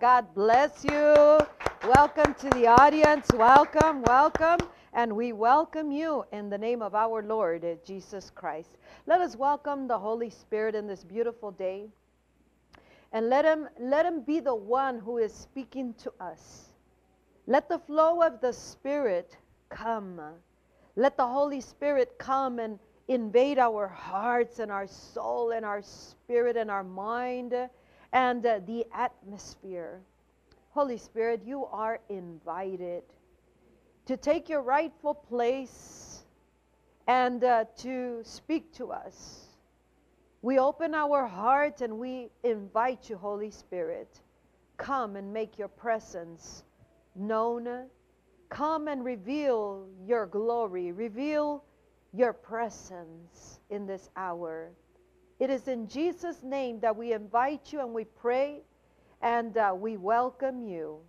God bless you. Welcome to the audience. Welcome, welcome. And we welcome you in the name of our Lord eh, Jesus Christ. Let us welcome the Holy Spirit in this beautiful day. And let him let him be the one who is speaking to us. Let the flow of the Spirit come. Let the Holy Spirit come and invade our hearts and our soul and our spirit and our mind and uh, the atmosphere. Holy Spirit, you are invited to take your rightful place and uh, to speak to us. We open our heart and we invite you, Holy Spirit. Come and make your presence known. Come and reveal your glory. Reveal your presence in this hour. It is in Jesus' name that we invite you and we pray and uh, we welcome you.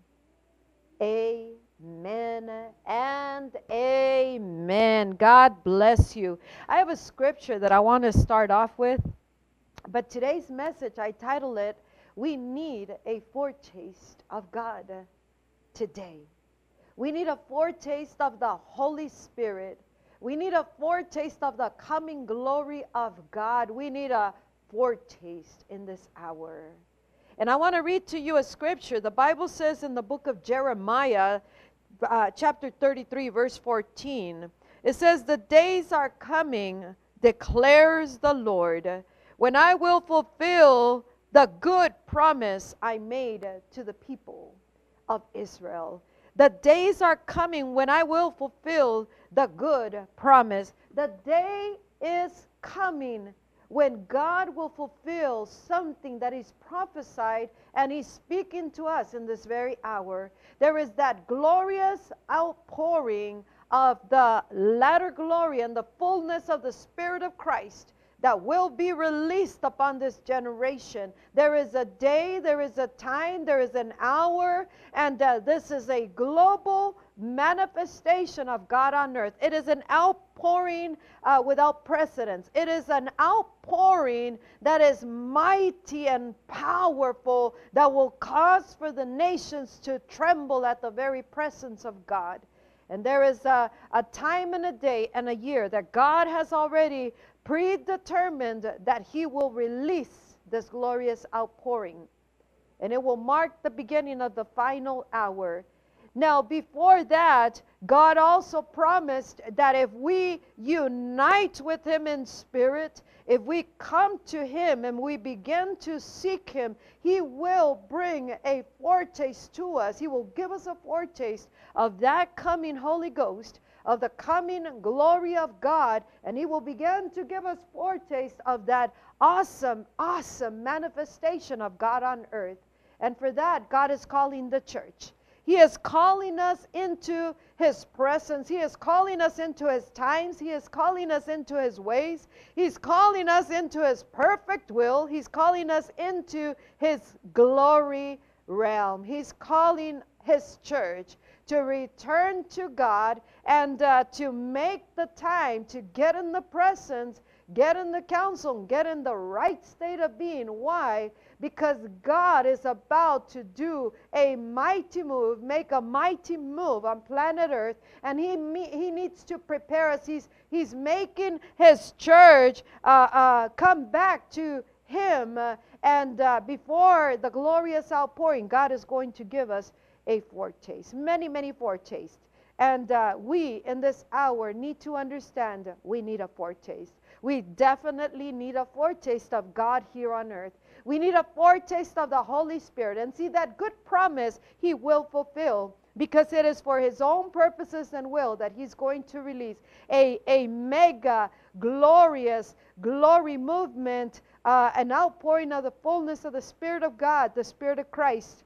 Amen and amen. God bless you. I have a scripture that I want to start off with, but today's message, I title it, We Need a Foretaste of God Today. We need a foretaste of the Holy Spirit we need a foretaste of the coming glory of God. We need a foretaste in this hour. And I want to read to you a scripture. The Bible says in the book of Jeremiah, uh, chapter 33, verse 14, it says, The days are coming, declares the Lord, when I will fulfill the good promise I made to the people of Israel. The days are coming when I will fulfill the good promise. The day is coming when God will fulfill something that is prophesied and He's speaking to us in this very hour. There is that glorious outpouring of the latter glory and the fullness of the Spirit of Christ that will be released upon this generation. There is a day, there is a time, there is an hour, and uh, this is a global manifestation of God on earth. It is an outpouring uh, without precedence. It is an outpouring that is mighty and powerful that will cause for the nations to tremble at the very presence of God. And there is a, a time and a day and a year that God has already predetermined that he will release this glorious outpouring. And it will mark the beginning of the final hour. Now, before that, God also promised that if we unite with Him in spirit, if we come to Him and we begin to seek Him, He will bring a foretaste to us. He will give us a foretaste of that coming Holy Ghost of the coming glory of God, and He will begin to give us foretaste of that awesome, awesome manifestation of God on earth. And for that, God is calling the church. He is calling us into His presence. He is calling us into His times. He is calling us into His ways. He's calling us into His perfect will. He's calling us into His glory realm. He's calling His church to return to God and uh, to make the time to get in the presence, get in the counsel, get in the right state of being. Why? Because God is about to do a mighty move, make a mighty move on planet Earth, and He, he needs to prepare us. He's, he's making His church uh, uh, come back to Him. Uh, and before the glorious outpouring, God is going to give us a foretaste, many, many foretastes. And uh, we in this hour need to understand we need a foretaste. We definitely need a foretaste of God here on earth. We need a foretaste of the Holy Spirit and see that good promise He will fulfill because it is for His own purposes and will that He's going to release a, a mega, glorious, glory movement, uh, an outpouring of the fullness of the Spirit of God, the Spirit of Christ.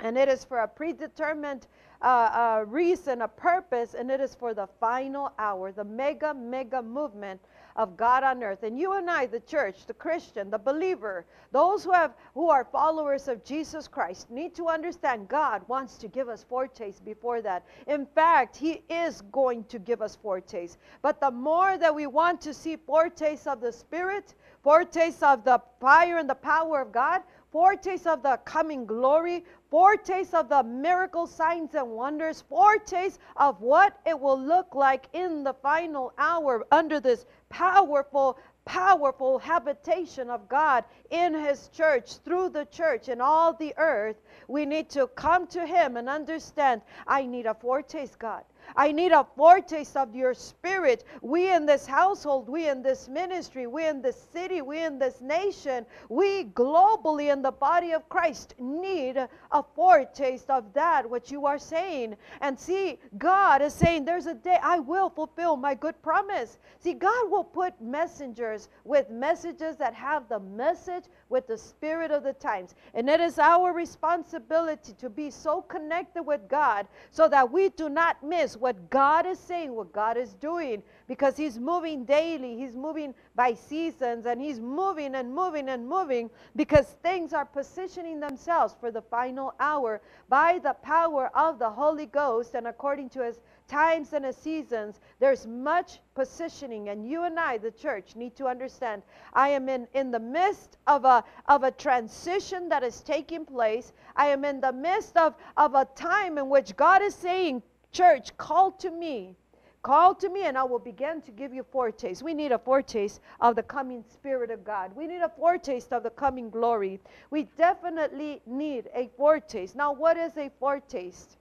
And it is for a predetermined uh, uh, reason, a purpose, and it is for the final hour, the mega, mega movement of God on earth. And you and I, the church, the Christian, the believer, those who have who are followers of Jesus Christ, need to understand God wants to give us foretaste before that. In fact, He is going to give us foretaste. But the more that we want to see foretaste of the Spirit, foretaste of the fire and the power of God, foretaste of the coming glory, foretaste of the miracle signs and wonders, foretaste of what it will look like in the final hour under this powerful powerful habitation of God in His church, through the church, in all the earth, we need to come to Him and understand I need a foretaste, God. I need a foretaste of your spirit. We in this household, we in this ministry, we in this city, we in this nation, we globally in the body of Christ need a foretaste of that which you are saying. And see, God is saying, There's a day I will fulfill my good promise. See, God will put messengers with messages that have the message with the spirit of the times. And it is our responsibility to be so connected with God so that we do not miss what God is saying, what God is doing, because He's moving daily. He's moving by seasons, and He's moving and moving and moving because things are positioning themselves for the final hour by the power of the Holy Ghost and according to His times and his seasons, there's much positioning. And you and I, the church, need to understand I am in, in the midst of a, of a transition that is taking place. I am in the midst of, of a time in which God is saying, Church, call to me. Call to me and I will begin to give you foretaste. We need a foretaste of the coming Spirit of God. We need a foretaste of the coming glory. We definitely need a foretaste. Now, what is a foretaste?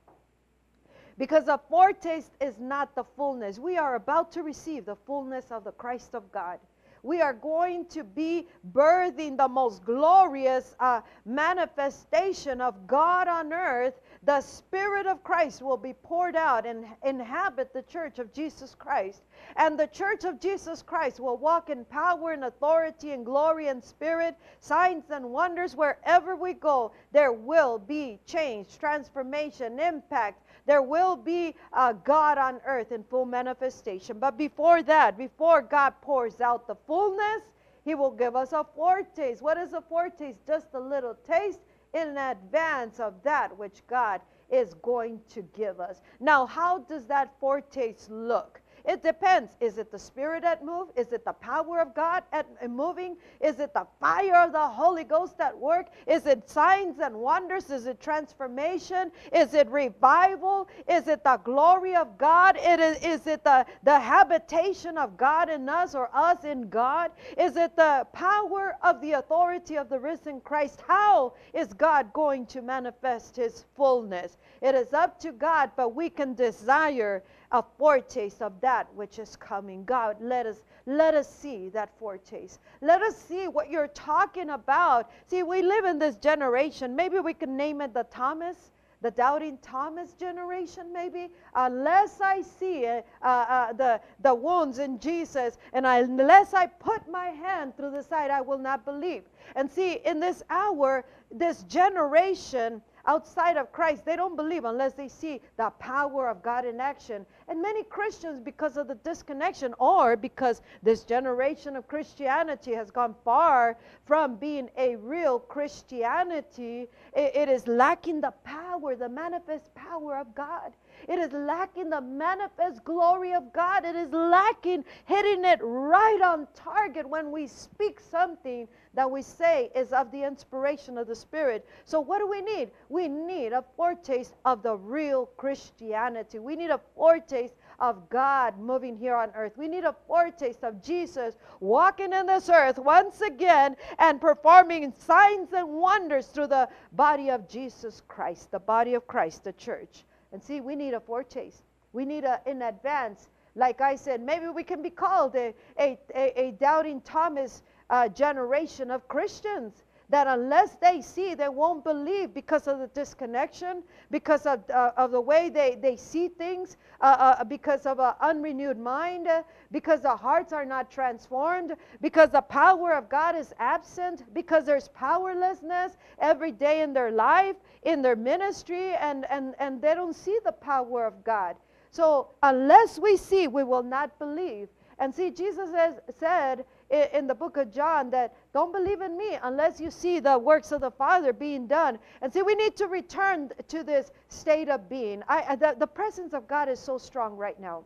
Because a foretaste is not the fullness. We are about to receive the fullness of the Christ of God. We are going to be birthing the most glorious uh, manifestation of God on earth the Spirit of Christ will be poured out and inhabit the church of Jesus Christ. And the church of Jesus Christ will walk in power and authority and glory and spirit, signs and wonders wherever we go. There will be change, transformation, impact. There will be a God on earth in full manifestation. But before that, before God pours out the fullness, He will give us a foretaste. What is a foretaste? Just a little taste in advance of that which God is going to give us. Now, how does that foretaste look? It depends. Is it the Spirit at move? Is it the power of God at uh, moving? Is it the fire of the Holy Ghost at work? Is it signs and wonders? Is it transformation? Is it revival? Is it the glory of God? It is, is it the, the habitation of God in us or us in God? Is it the power of the authority of the risen Christ? How is God going to manifest his fullness? It is up to God, but we can desire a foretaste of that which is coming. God, let us let us see that foretaste. Let us see what you're talking about. See, we live in this generation. Maybe we can name it the Thomas the doubting Thomas generation, maybe, unless I see uh, uh, the, the wounds in Jesus and I, unless I put my hand through the side, I will not believe. And see, in this hour, this generation outside of Christ, they don't believe unless they see the power of God in action. And many Christians, because of the disconnection or because this generation of Christianity has gone far from being a real Christianity, it, it is lacking the power, the manifest power of God. It is lacking the manifest glory of God. It is lacking hitting it right on target when we speak something that we say is of the inspiration of the Spirit. So, what do we need? We need a foretaste of the real Christianity. We need a foretaste of God moving here on earth. We need a foretaste of Jesus walking in this earth once again and performing signs and wonders through the body of Jesus Christ, the body of Christ, the church. And see, we need a foretaste. We need a in advance. Like I said, maybe we can be called a, a, a, a doubting Thomas uh, generation of Christians that unless they see, they won't believe because of the disconnection, because of, uh, of the way they, they see things, uh, uh, because of an unrenewed mind, because the hearts are not transformed, because the power of God is absent, because there's powerlessness every day in their life, in their ministry, and, and, and they don't see the power of God. So unless we see, we will not believe. And see, Jesus has said in the book of John that don't believe in me unless you see the works of the Father being done. And see, we need to return to this state of being. I, the, the presence of God is so strong right now.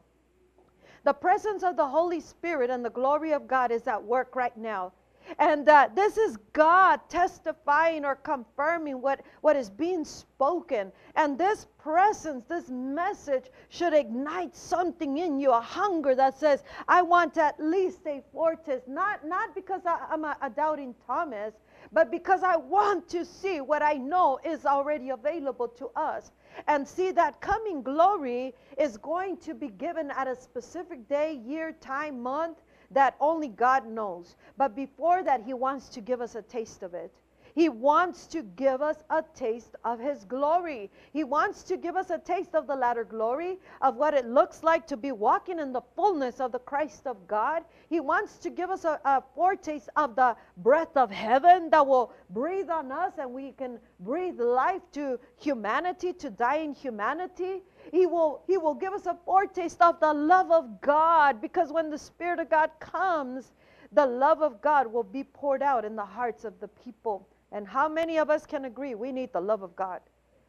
The presence of the Holy Spirit and the glory of God is at work right now. And uh, this is God testifying or confirming what, what is being spoken. And this presence, this message should ignite something in you, a hunger that says, I want at least a foretaste. Not, not because I, am a, a doubting Thomas, but because I want to see what I know is already available to us. And see that coming glory is going to be given at a specific day, year, time, month that only God knows. But before that, He wants to give us a taste of it. He wants to give us a taste of His glory. He wants to give us a taste of the latter glory, of what it looks like to be walking in the fullness of the Christ of God. He wants to give us a, a foretaste of the breath of heaven that will breathe on us and we can breathe life to humanity, to dying humanity. He will, he will give us a foretaste of the love of God because when the Spirit of God comes, the love of God will be poured out in the hearts of the people. And how many of us can agree we need the love of God?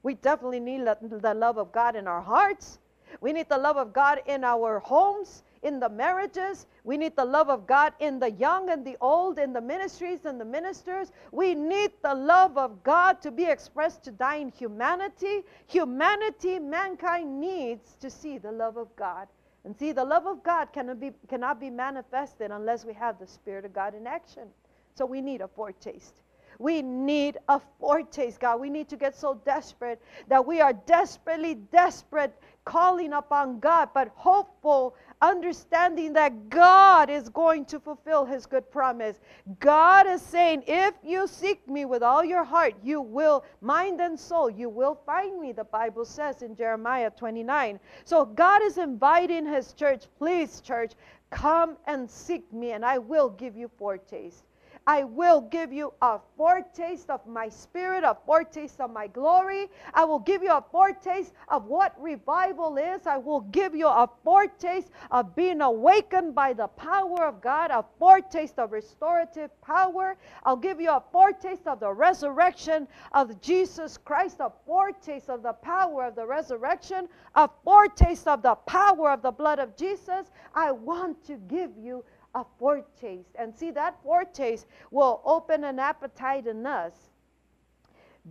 We definitely need the love of God in our hearts. We need the love of God in our homes, in the marriages. We need the love of God in the young and the old, in the ministries and the ministers. We need the love of God to be expressed to dying humanity. Humanity, mankind needs to see the love of God. And see, the love of God cannot be, cannot be manifested unless we have the Spirit of God in action. So we need a foretaste. We need a foretaste, God. We need to get so desperate that we are desperately desperate, calling upon God, but hopeful, understanding that God is going to fulfill his good promise. God is saying, if you seek me with all your heart, you will, mind and soul, you will find me, the Bible says in Jeremiah 29. So God is inviting his church, please, church, come and seek me, and I will give you foretaste. I will give you a foretaste of my spirit, a foretaste of my glory. I will give you a foretaste of what revival is. I will give you a foretaste of being awakened by the power of God, a foretaste of restorative power. I'll give you a foretaste of the resurrection of Jesus Christ, a foretaste of the power of the resurrection, a foretaste of the power of the blood of Jesus. I want to give you a foretaste. And see, that foretaste will open an appetite in us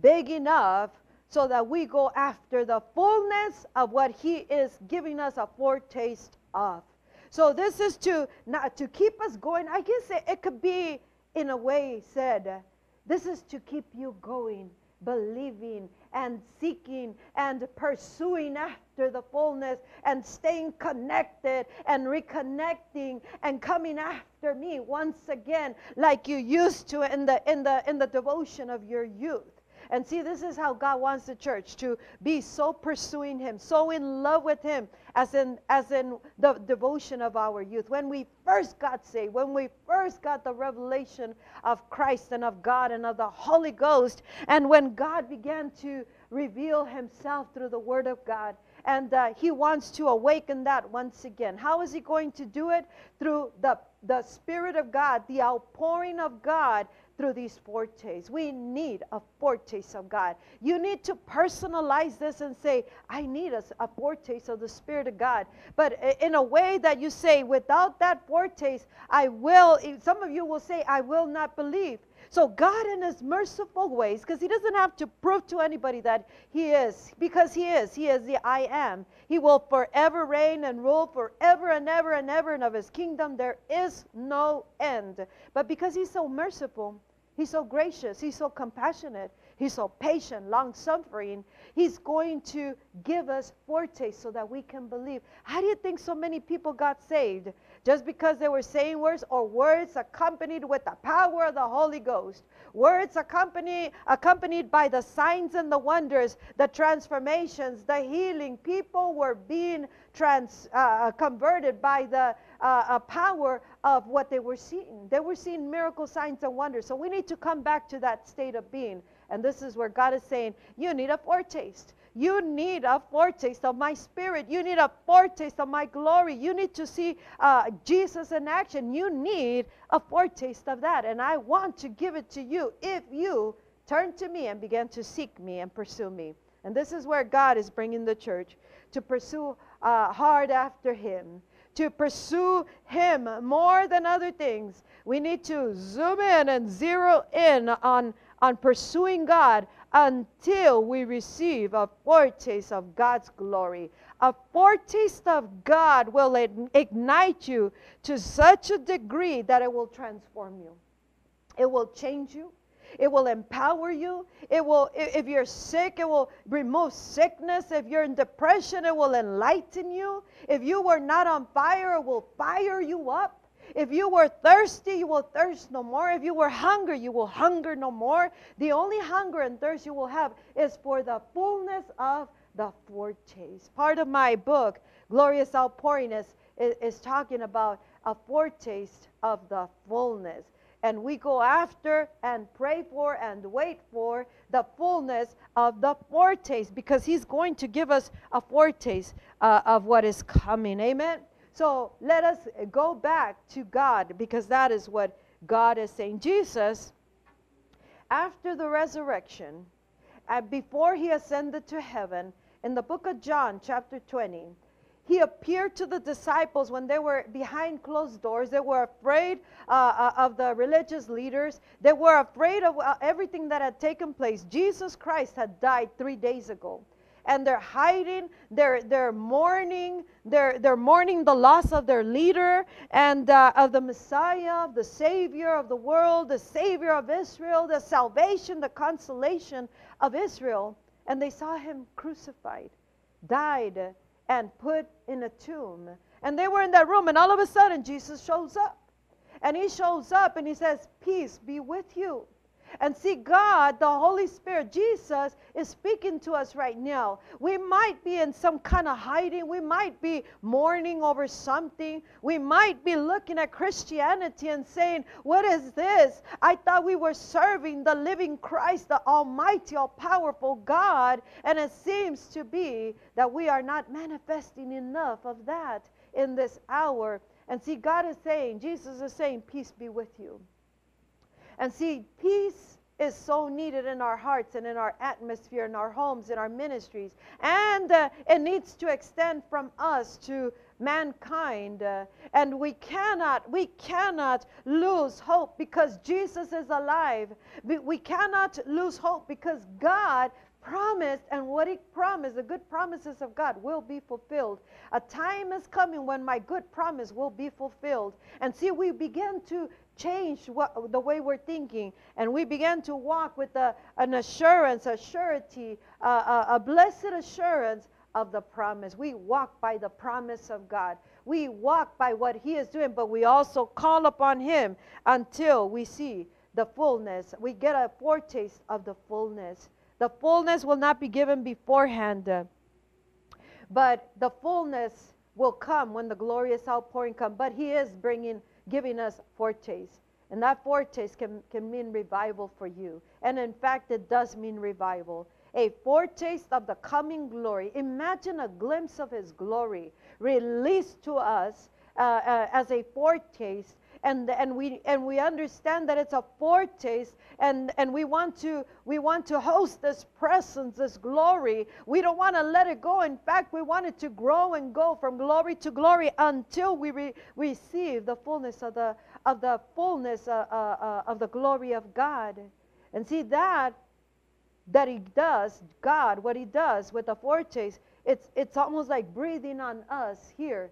big enough so that we go after the fullness of what He is giving us a foretaste of. So this is to not to keep us going. I guess it, it could be in a way said, this is to keep you going, believing and seeking and pursuing after the fullness and staying connected and reconnecting and coming after me once again like you used to in the in the in the devotion of your youth and see, this is how God wants the church to be so pursuing Him, so in love with Him, as in as in the devotion of our youth. When we first got saved, when we first got the revelation of Christ and of God and of the Holy Ghost, and when God began to reveal Himself through the Word of God. And uh, He wants to awaken that once again. How is He going to do it? Through the, the Spirit of God, the outpouring of God through these foretastes. We need a foretaste of God. You need to personalize this and say, I need a, a foretaste of the Spirit of God. But in a way that you say, without that foretaste, I will, some of you will say, I will not believe. So God in his merciful ways, because he doesn't have to prove to anybody that he is, because he is, he is the I am. He will forever reign and rule forever and ever and ever, and of his kingdom there is no end. But because he's so merciful, He's so gracious. He's so compassionate. He's so patient, long suffering. He's going to give us foretaste so that we can believe. How do you think so many people got saved? Just because they were saying words or words accompanied with the power of the Holy Ghost. Words accompanied, accompanied by the signs and the wonders, the transformations, the healing. People were being trans, uh, converted by the uh, power of what they were seeing. They were seeing miracle signs and wonders. So we need to come back to that state of being. And this is where God is saying, You need a foretaste. You need a foretaste of my spirit. You need a foretaste of my glory. You need to see uh, Jesus in action. You need a foretaste of that. And I want to give it to you if you turn to me and begin to seek me and pursue me. And this is where God is bringing the church to pursue uh, hard after Him to pursue Him more than other things. We need to zoom in and zero in on, on pursuing God until we receive a foretaste of God's glory. A foretaste of God will ignite you to such a degree that it will transform you. It will change you. It will empower you. It will, if you're sick, it will remove sickness. If you're in depression, it will enlighten you. If you were not on fire, it will fire you up. If you were thirsty, you will thirst no more. If you were hungry, you will hunger no more. The only hunger and thirst you will have is for the fullness of the foretaste. Part of my book, Glorious Outpouring, is, is, is talking about a foretaste of the fullness. And we go after and pray for and wait for the fullness of the foretaste because He's going to give us a foretaste uh, of what is coming. Amen. So let us go back to God because that is what God is saying. Jesus, after the resurrection, and before he ascended to heaven, in the book of John, chapter 20, he appeared to the disciples when they were behind closed doors. They were afraid uh, uh of the religious leaders, they were afraid of uh, everything that had taken place. Jesus Christ had died three days ago and they're hiding, they're, they're mourning, they're, they're mourning the loss of their leader and uh, of the Messiah, of the Savior of the world, the Savior of Israel, the salvation, the consolation of Israel. And they saw him crucified, died, and put in a tomb. And they were in that room, and all of a sudden, Jesus shows up. And he shows up and he says, Peace be with you. And see, God, the Holy Spirit, Jesus, is speaking to us right now. We might be in some kind of hiding. We might be mourning over something. We might be looking at Christianity and saying, What is this? I thought we were serving the living Christ, the Almighty, all powerful God. And it seems to be that we are not manifesting enough of that in this hour. And see, God is saying, Jesus is saying, Peace be with you. And see, peace is so needed in our hearts and in our atmosphere, in our homes, in our ministries. And uh, it needs to extend from us to mankind uh, and we cannot we cannot lose hope because Jesus is alive we cannot lose hope because God promised, and what he promised, the good promises of God will be fulfilled. A time is coming when my good promise will be fulfilled. And see, we begin to change what, the way we're thinking, and we began to walk with a, an assurance, a surety, uh, a, a blessed assurance of the promise. We walk by the promise of God. We walk by what He is doing, but we also call upon Him until we see the fullness. We get a foretaste of the fullness. The fullness will not be given beforehand, but the fullness will come when the glorious outpouring comes. But He is bringing, giving us foretaste. And that foretaste can, can mean revival for you. And in fact, it does mean revival. A foretaste of the coming glory. Imagine a glimpse of His glory released to us uh, uh, as a foretaste and, and, we, and we understand that it's a foretaste and, and we, want to, we want to host this presence, this glory. We don't want to let it go. In fact, we want it to grow and go from glory to glory until we re- receive the fullness of the, of the fullness uh, uh, uh, of the glory of God. And see that that he does, God, what he does with the foretaste, it's, it's almost like breathing on us here.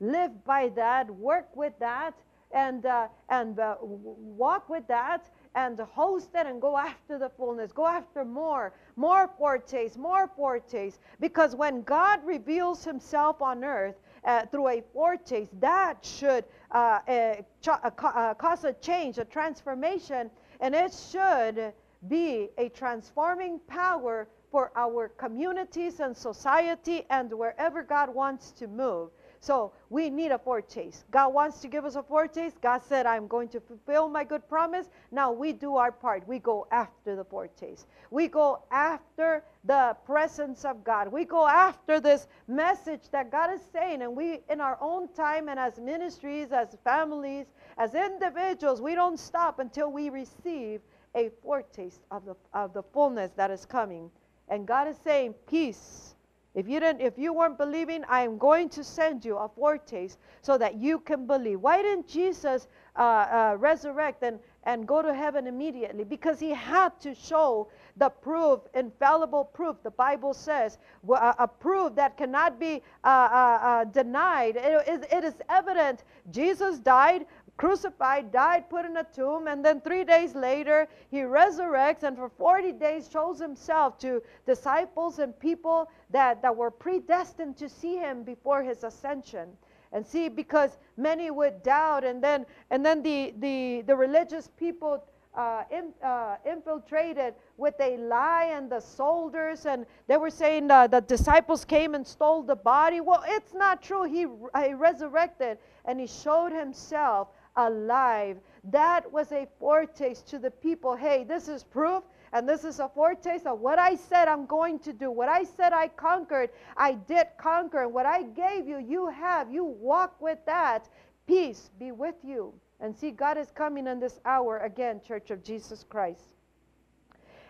Live by that, work with that, and, uh, and uh, walk with that and host it and go after the fullness. Go after more, more foretaste, more foretaste. Because when God reveals himself on earth uh, through a foretaste, that should uh, uh, uh, uh, cause a change, a transformation, and it should be a transforming power for our communities and society and wherever God wants to move. So we need a foretaste. God wants to give us a foretaste. God said, I'm going to fulfill my good promise. Now we do our part. We go after the foretaste. We go after the presence of God. We go after this message that God is saying. And we, in our own time and as ministries, as families, as individuals, we don't stop until we receive a foretaste of the, of the fullness that is coming. And God is saying, Peace If you didn't, if you weren't believing, I am going to send you a foretaste so that you can believe. Why didn't Jesus uh, uh, resurrect and, and go to heaven immediately? Because he had to show the proof, infallible proof. The Bible says a, a proof that cannot be uh, uh, uh denied. It, it is evident. Jesus died, crucified, died, put in a tomb, and then three days later he resurrects and for 40 days shows himself to disciples and people that, that were predestined to see him before his ascension. And see, because many would doubt, and then and then the the, the religious people uh, in, uh, infiltrated with a lie and the soldiers, and they were saying uh, the disciples came and stole the body. Well, it's not true. He, he resurrected and he showed himself alive. That was a foretaste to the people. Hey, this is proof and this is a foretaste of what I said I'm going to do. What I said I conquered, I did conquer. And what I gave you, you have. You walk with that. Peace be with you. And see, God is coming in this hour again, Church of Jesus Christ.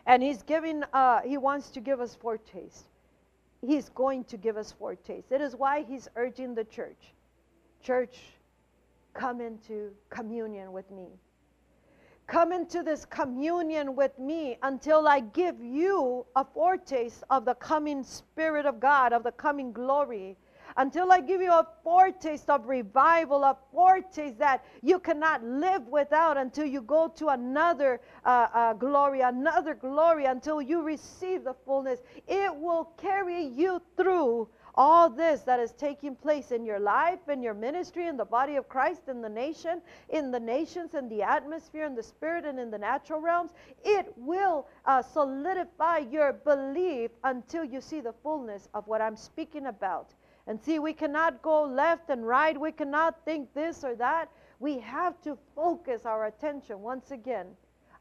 And He's giving, uh, He wants to give us foretaste. He's going to give us foretaste. It is why He's urging the church. Church, come into communion with me. Come into this communion with me until I give you a foretaste of the coming Spirit of God, of the coming glory. Until I give you a foretaste of revival, a foretaste that you cannot live without until you go to another uh, uh, glory, another glory, until you receive the fullness. It will carry you through all this that is taking place in your life, in your ministry, in the body of Christ, in the nation, in the nations, in the atmosphere, in the spirit, and in the natural realms, it will uh, solidify your belief until you see the fullness of what I'm speaking about. And see, we cannot go left and right. We cannot think this or that. We have to focus our attention once again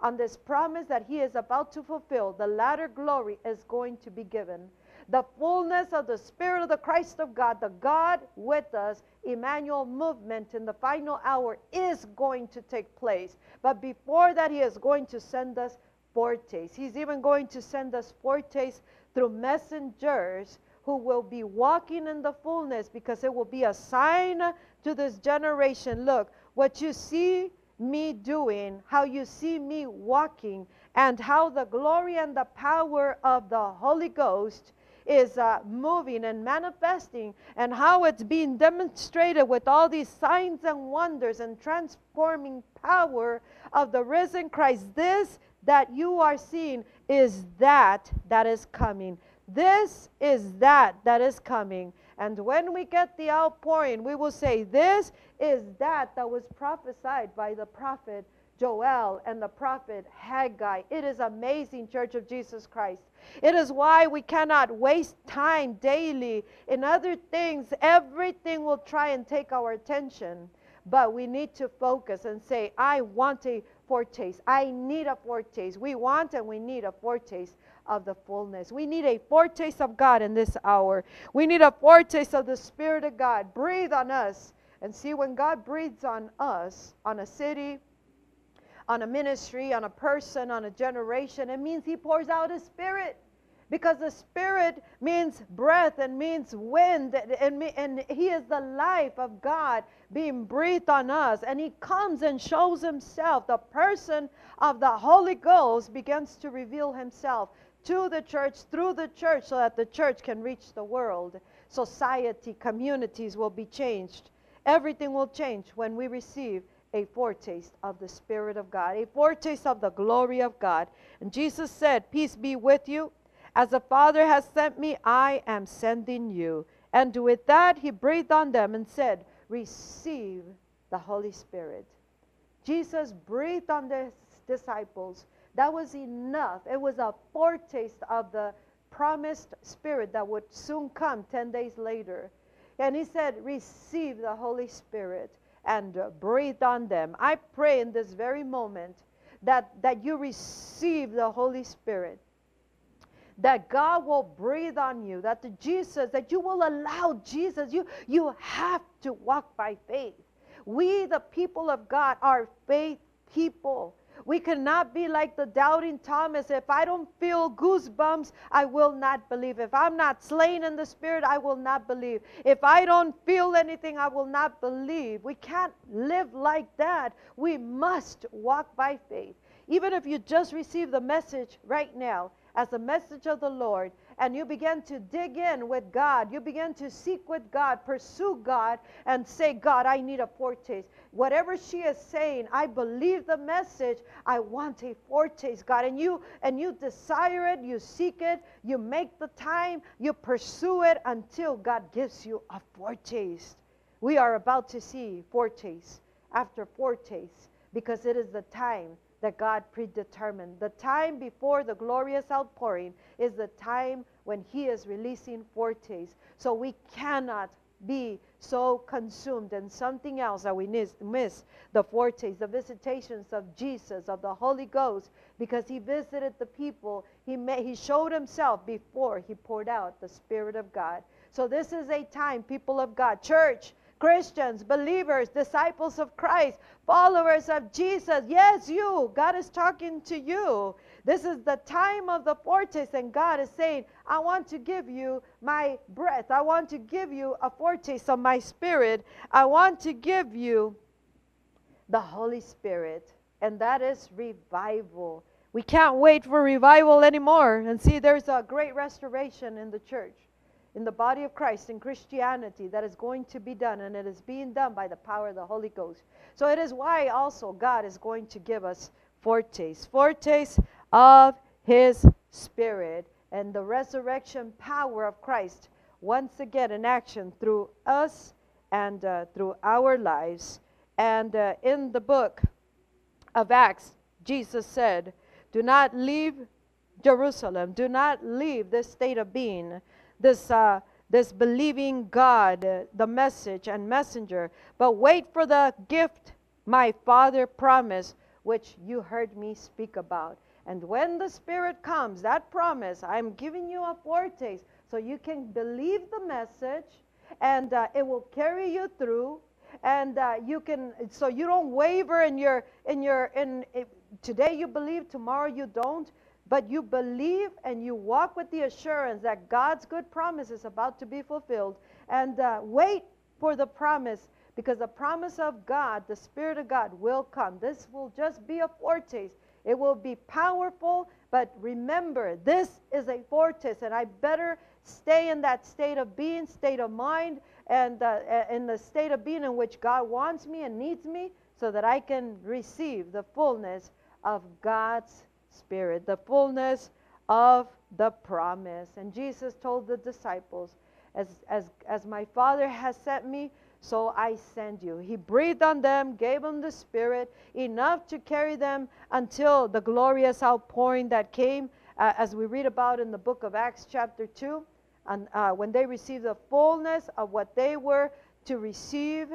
on this promise that He is about to fulfill. The latter glory is going to be given the fullness of the Spirit of the Christ of God, the God with us, Emmanuel movement in the final hour is going to take place. But before that, He is going to send us foretaste. He's even going to send us foretaste through messengers who will be walking in the fullness because it will be a sign to this generation. Look, what you see me doing, how you see me walking, and how the glory and the power of the Holy Ghost is uh, moving and manifesting and how it's being demonstrated with all these signs and wonders and transforming power of the risen Christ. This that you are seeing is that that is coming. This is that that is coming. And when we get the outpouring, we will say, This is that that was prophesied by the prophet Joel and the prophet Haggai. It is amazing, Church of Jesus Christ. It is why we cannot waste time daily in other things. Everything will try and take our attention. But we need to focus and say, I want a foretaste. I need a foretaste. We want and we need a foretaste of the fullness. We need a foretaste of God in this hour. We need a foretaste of the Spirit of God. Breathe on us. And see, when God breathes on us, on a city, on a ministry, on a person, on a generation. It means He pours out His Spirit. Because the Spirit means breath and means wind, and, and He is the life of God being breathed on us. And He comes and shows Himself. The person of the Holy Ghost begins to reveal Himself to the church, through the church, so that the church can reach the world. Society, communities will be changed. Everything will change when we receive a foretaste of the Spirit of God, a foretaste of the glory of God. And Jesus said, Peace be with you. As the Father has sent me, I am sending you. And with that, he breathed on them and said, Receive the Holy Spirit. Jesus breathed on the disciples. That was enough. It was a foretaste of the promised Spirit that would soon come 10 days later. And he said, Receive the Holy Spirit and uh, breathed on them. I pray in this very moment that, that you receive the Holy Spirit, that God will breathe on you, that the Jesus, that you will allow Jesus, you, you have to walk by faith. We, the people of God, are faith people. We cannot be like the doubting Thomas. If I don't feel goosebumps, I will not believe. If I'm not slain in the spirit, I will not believe. If I don't feel anything, I will not believe. We can't live like that. We must walk by faith. Even if you just received the message right now as a message of the Lord, and you begin to dig in with God, you begin to seek with God, pursue God, and say, God, I need a foretaste. Whatever she is saying, I believe the message. I want a foretaste, God. And you and you desire it, you seek it, you make the time, you pursue it until God gives you a foretaste. We are about to see foretaste after foretaste because it is the time that God predetermined. The time before the glorious outpouring is the time when He is releasing foretaste. So we cannot be so consumed in something else that we miss the foretaste, the visitations of Jesus, of the Holy Ghost, because He visited the people. He, he showed Himself before He poured out the Spirit of God. So this is a time, people of God, church, Christians, believers, disciples of Christ, followers of Jesus. Yes, you. God is talking to you. This is the time of the foretaste, and God is saying, I want to give you my breath. I want to give you a foretaste of my spirit. I want to give you the Holy Spirit, and that is revival. We can't wait for revival anymore. And see, there's a great restoration in the church in the body of Christ in Christianity that is going to be done, and it is being done by the power of the Holy Ghost. So it is why also God is going to give us foretaste, foretaste of His Spirit and the resurrection power of Christ once again in action through us and uh, through our lives. And uh, in the book of Acts, Jesus said, Do not leave Jerusalem, do not leave this state of being this, uh, this believing God, the message and messenger, but wait for the gift my Father promised, which you heard me speak about. And when the Spirit comes, that promise, I'm giving you a foretaste so you can believe the message and uh, it will carry you through and uh, you can so you don't waver in your in your in, in today you believe tomorrow you don't but you believe and you walk with the assurance that God's good promise is about to be fulfilled. And uh, wait for the promise because the promise of God, the Spirit of God, will come. This will just be a foretaste. It will be powerful, but remember, this is a foretaste, and I better stay in that state of being, state of mind, and uh, in the state of being in which God wants me and needs me so that I can receive the fullness of God's Spirit, the fullness of the promise. And Jesus told the disciples, as, as, as my Father has sent me, so I send you. He breathed on them, gave them the Spirit, enough to carry them until the glorious outpouring that came, uh, as we read about in the book of Acts, chapter 2, and uh, when they received the fullness of what they were to receive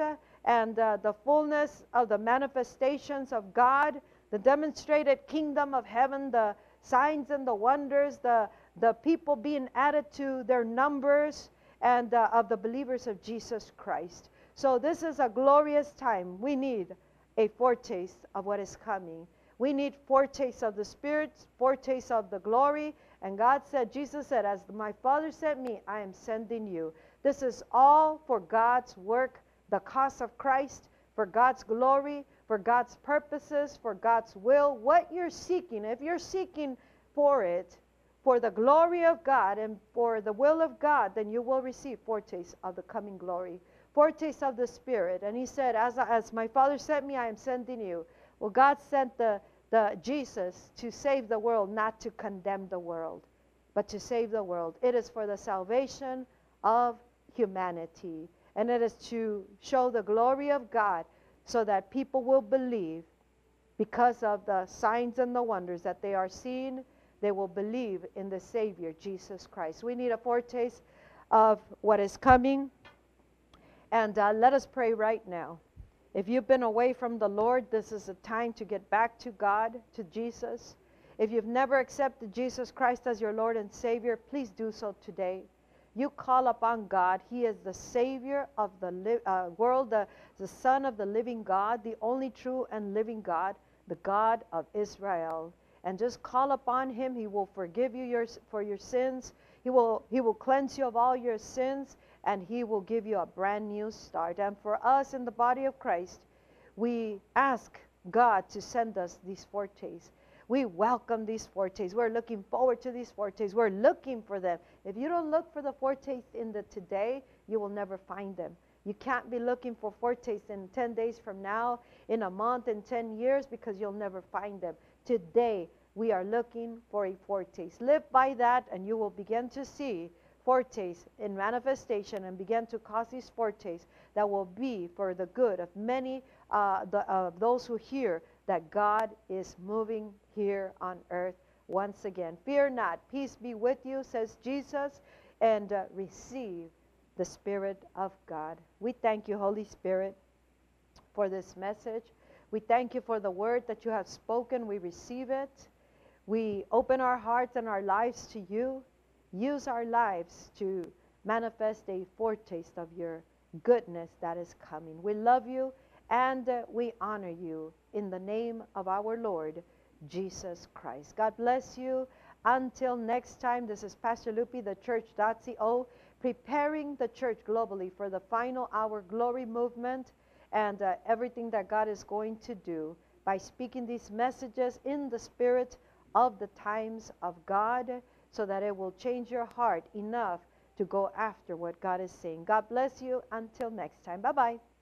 and uh, the fullness of the manifestations of God the demonstrated kingdom of heaven, the signs and the wonders, the, the people being added to their numbers, and uh, of the believers of Jesus Christ. So, this is a glorious time. We need a foretaste of what is coming. We need foretaste of the Spirit, foretaste of the glory. And God said, Jesus said, As my Father sent me, I am sending you. This is all for God's work, the cause of Christ, for God's glory, for God's purposes, for God's will, what you're seeking, if you're seeking for it, for the glory of God and for the will of God, then you will receive foretaste of the coming glory, foretaste of the Spirit. And he said, as, as my Father sent me, I am sending you. Well, God sent the, the Jesus to save the world, not to condemn the world, but to save the world. It is for the salvation of humanity. And it is to show the glory of God so that people will believe because of the signs and the wonders that they are seeing. They will believe in the Savior, Jesus Christ. We need a foretaste of what is coming. And uh, let us pray right now. If you've been away from the Lord, this is a time to get back to God, to Jesus. If you've never accepted Jesus Christ as your Lord and Savior, please do so today you call upon God. He is the Savior of the uh, world, the, the Son of the living God, the only true and living God. the God of Israel. And just call upon him. He will forgive you your, for your sins. He will, he will cleanse you of all your sins and he will give you a brand new start. And for us in the body of Christ, we ask God to send us these foretastes. We welcome these foretastes. We're looking forward to these foretastes. We're looking for them. If you don't look for the foretastes in the today, you will never find them. You can't be looking for foretastes in 10 days from now, in a month, in 10 years, because you'll never find them. Today, we are looking for a fortes. Live by that, and you will begin to see foretastes in manifestation and begin to cause these foretastes that will be for the good of many uh, the, uh, those who hear that God is moving here on earth once again. Fear not, peace be with you, says Jesus, and uh, receive the Spirit of God. We thank you, Holy Spirit, for this message. We thank you for the word that you have spoken. We receive it. We open our hearts and our lives to you. Use our lives to manifest a foretaste of your goodness that is coming. We love you and uh, we honor you in the name of our Lord Jesus Christ. God bless you. Until next time, this is Pastor Lupi, the church.co, preparing the church globally for the final hour glory movement and uh, everything that God is going to do by speaking these messages in the spirit of the times of God so that it will change your heart enough to go after what God is saying. God bless you. Until next time. Bye bye.